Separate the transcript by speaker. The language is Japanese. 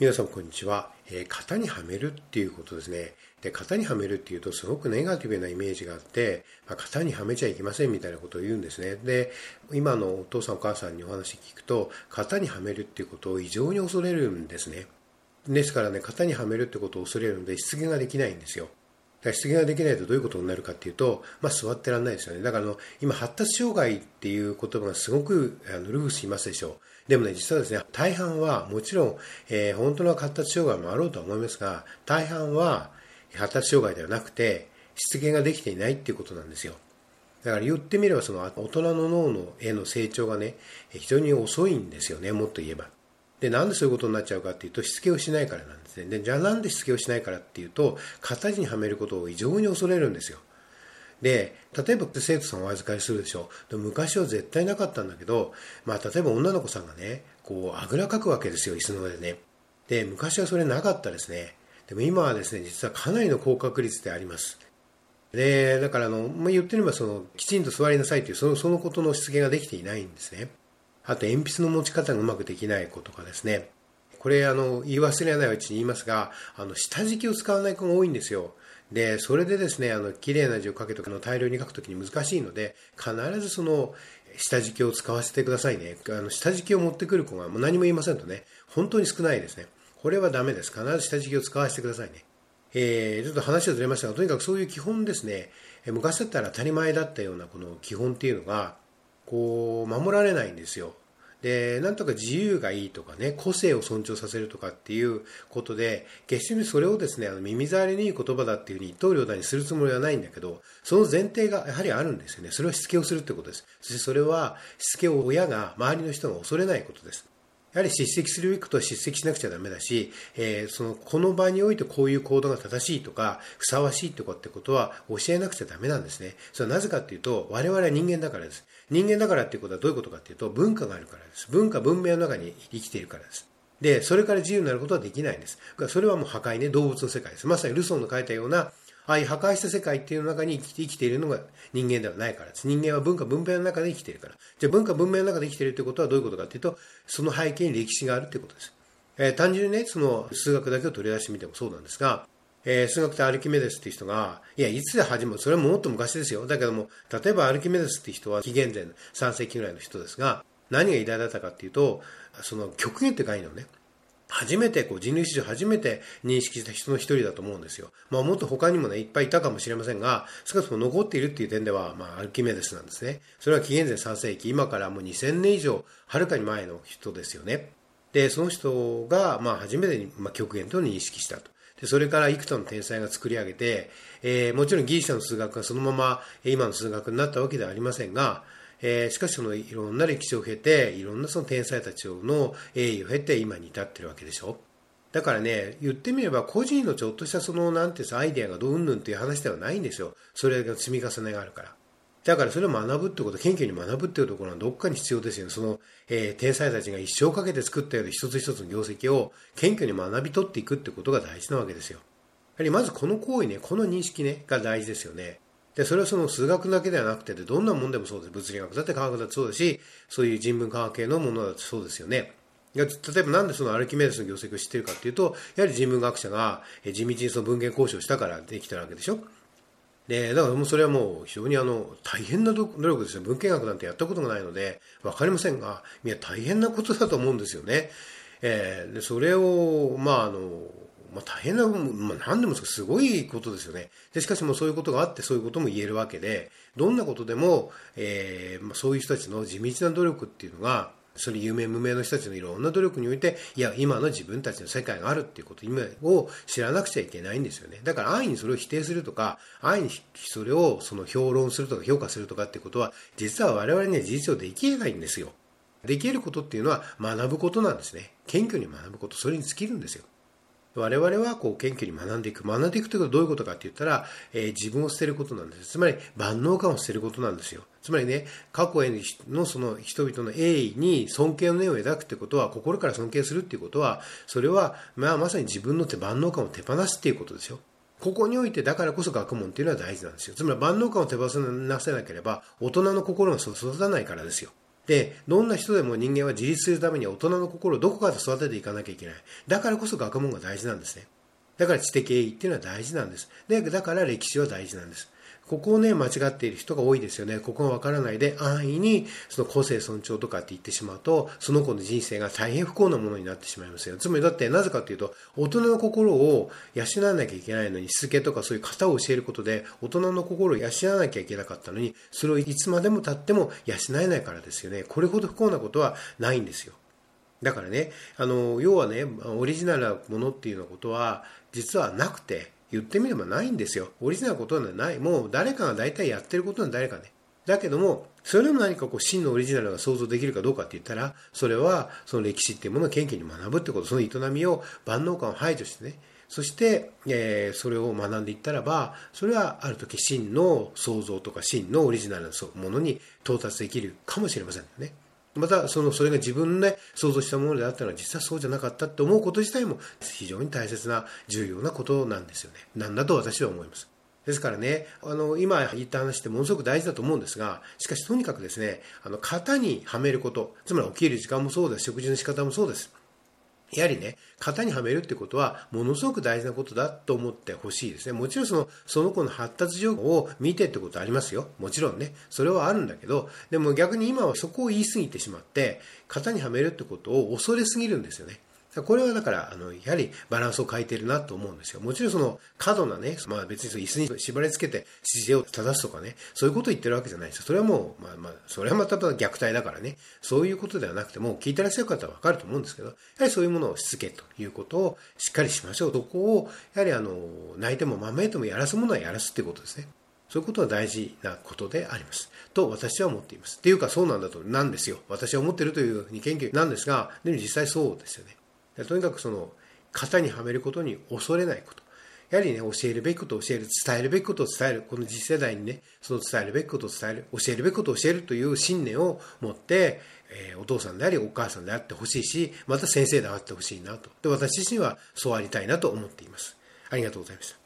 Speaker 1: 皆さんこんにちは、えー、型にはめるっていうことですね。で、型にはめるっていうとすごくネガティブなイメージがあって、まあ、型にはめちゃいけませんみたいなことを言うんですね。で、今のお父さんお母さんにお話聞くと、型にはめるっていうことを異常に恐れるんですね。ですからね、型にはめるってことを恐れるので、失言ができないんですよ。だから出現ができないとどういうことになるかっていうと、まあ、座ってらんないですよね。だからあの、今、発達障害っていう言葉がすごくあのルーフしますでしょう。でもね、実はですね、大半は、もちろん、えー、本当の発達障害もあろうとは思いますが、大半は発達障害ではなくて、出現ができていないっていうことなんですよ。だから言ってみれば、その大人の脳のへの成長がね、非常に遅いんですよね、もっと言えば。で、なんでそういうことになっちゃうかっていうと、しつけをしないからなんですね。で、じゃあなんでしつけをしないからっていうと、型にはめることを異常に恐れるんですよ。で、例えば生徒さんをお預かりするでしょ。で昔は絶対なかったんだけど、まあ例えば女の子さんがね、こう、あぐらかくわけですよ、椅子の上でね。で、昔はそれなかったですね。でも今はですね、実はかなりの高確率であります。で、だからあの、まあ、言ってみればその、きちんと座りなさいという、その、そのことのしつけができていないんですね。あと鉛筆の持ち方がうまくできない子とかですね。これあの言い忘れないうちに言いますが、あの下敷きを使わない子が多いんですよ。で、それでですね、あの綺麗な字を書けとかの大量に書くときに難しいので、必ずその下敷きを使わせてくださいね。あの下敷きを持ってくる子がもう何も言いませんとね、本当に少ないですね。これはダメです。必ず下敷きを使わせてくださいね。えー、ちょっと話はずれましたが、とにかくそういう基本ですね、昔だったら当たり前だったようなこの基本っていうのが、こう、守られないんですよ。で、なんとか自由がいいとかね、個性を尊重させるとかっていうことで、決してそれをですね、あの耳障りにいい言葉だっていうふうに一刀両断にするつもりはないんだけど、その前提がやはりあるんですよね。それはしつけをするってことです。そしてそれはしつけを親が、周りの人が恐れないことです。やはり叱責するべきことは叱責しなくちゃダメだし、えー、その、この場においてこういう行動が正しいとか、ふさわしいとかってことは教えなくちゃダメなんですね。それはなぜかっていうと、我々は人間だからです。人間だからっていうことはどういうことかっていうと、文化があるからです。文化、文明の中に生きているからです。で、それから自由になることはできないんです。それはもう破壊ね、動物の世界です。まさにルソンの書いたような、ああいう破壊した世界っていう中に生きて生きているのが人間ではないからです。人間は文化文明の中で生きているから。じゃあ文化文明の中で生きているということはどういうことかっていうと、その背景に歴史があるということです。えー、単純にね、その数学だけを取り出してみてもそうなんですが、えー、数学ってアルキメデスっていう人が、いや、いつで始まるそれはもっと昔ですよ。だけども、例えばアルキメデスっていう人は紀元前3世紀ぐらいの人ですが、何が偉大だったかっていうと、その極限って概念をね、初めてこう人類史上初めて認識した人の一人だと思うんですよ。まあもっと他にもね、いっぱいいたかもしれませんが、少なくとも残っているっていう点では、まあアルキメデスなんですね。それは紀元前3世紀、今からもう2000年以上、はるかに前の人ですよね。で、その人が、まあ初めてに、ま極限と認識したと。で、それから幾多の天才が作り上げて、えー、もちろんギリシャの数学がそのまま今の数学になったわけではありませんが、えー、しかしそのいろんな歴史を経て、いろんなその天才たちの栄誉を経て今に至ってるわけでしょ？だからね、言ってみれば個人のちょっとしたその、なんていうアイデアがどうんぬんっていう話ではないんですよ。それが積み重ねがあるから。だからそれを学ぶってこと、謙虚に学ぶっていうところはどっかに必要ですよね。その、えー、天才たちが一生かけて作ったような一つ一つの業績を謙虚に学び取っていくってことが大事なわけですよ。やはりまずこの行為ね、この認識ね、が大事ですよね。で、それはその数学だけではなくて、どんなもんでもそうです。物理学だって科学だってそうだし、そういう人文科学系のものだってそうですよね。例えばなんでそのアルキメデスの業績を知っているかっていうと、やはり人文学者が地道にその文献交渉したからできてるわけでしょ。で、だからもうそれはもう非常にあの、大変な努力ですよ。文献学なんてやったことがないので、わかりませんが、いや、大変なことだと思うんですよね。えー、で、それを、まああの、まあ、大変な、まあ、何でもすごいことですよね。で、しかしもそういうことがあってそういうことも言えるわけで、どんなことでも、えー、まあ、そういう人たちの地道な努力っていうのが、それ有名無名の人たちのいろんな努力において、いや、今の自分たちの世界があるっていうことを知らなくちゃいけないんですよね。だから安易にそれを否定するとか、安易にそれをその評論するとか評価するとかっていうことは、実は我々には事実上できえないんですよ。できることっていうのは学ぶことなんですね。謙虚に学ぶこと、それに尽きるんですよ。我々はこう謙虚に学んでいく。学んでいくということはどういうことかって言ったら、えー、自分を捨てることなんです。つまり万能感を捨てることなんですよ。つまりね、過去へのその人々の栄意に尊敬の念を抱くってことは、心から尊敬するっていうことは、それは、まあまさに自分の手万能感を手放すっていうことですよ。ここにおいてだからこそ学問っていうのは大事なんですよ。つまり万能感を手放せなければ、大人の心が育たないからですよ。で、どんな人でも人間は自立するために大人の心をどこかで育てていかなきゃいけない。だからこそ学問が大事なんですね。だから知的栄誉っていうのは大事なんです。で、だから歴史は大事なんです。ここをね、間違っている人が多いですよね。ここがわからないで安易にその個性尊重とかって言ってしまうと、その子の人生が大変不幸なものになってしまいますよ。つまりだってなぜかというと、大人の心を養わなきゃいけないのに、しつけとかそういう型を教えることで、大人の心を養わなきゃいけなかったのに、それをいつまでも経っても養えないからですよね。これほど不幸なことはないんですよ。だからね、あの、要はね、オリジナルなものっていうようなことは、実はなくて、言ってみればないんですよ。オリジナルなことはない。もう誰かが大体やってることは誰かね。だけども、それでも何かこう真のオリジナルが想像できるかどうかって言ったら、それはその歴史っていうものを謙虚に学ぶってこと、その営みを万能感を排除してね、そして、えー、それを学んでいったらば、それはある時真の創造とか真のオリジナルなものに到達できるかもしれませんね。また、その、それが自分で想像したものであったのは実はそうじゃなかったって思うこと自体も非常に大切な重要なことなんですよね。なんだと私は思います。ですからね、あの、今言った話ってものすごく大事だと思うんですが、しかしとにかくですね、あの、型にはめること、つまり起きる時間もそうです、食事の仕方もそうです。やはりね、型にはめるってことは、ものすごく大事なことだと思ってほしいですね。もちろんその、その子の発達情報を見てってことありますよ。もちろんね。それはあるんだけど、でも逆に今はそこを言い過ぎてしまって、型にはめるってことを恐れすぎるんですよね。これはだから、あの、やはりバランスを欠いてるなと思うんですよ。もちろんその過度なね、まあ別にその椅子に縛り付けて姿勢を正すとかね、そういうことを言ってるわけじゃないですよ。それはもう、まあまあ、それはまた虐待だからね、そういうことではなくてもう、聞いてらっしゃる方はわかると思うんですけど、やはりそういうものをしつけということをしっかりしましょう。そこを、やはりあの、泣いてもまめいてもやらすものはやらすっていうことですね。そういうことは大事なことであります。と私は思っています。っていうかそうなんだと、なんですよ。私は思ってるというふうに研究なんですが、でも実際そうですよね。とにかくその型にはめることに恐れないこと。やはりね、教えるべきことを教える、伝えるべきことを伝える、この次世代にね、その伝えるべきことを伝える、教えるべきことを教えるという信念を持って、えー、お父さんであり、お母さんであってほしいし、また先生であってほしいなと。で、私自身はそうありたいなと思っています。ありがとうございました。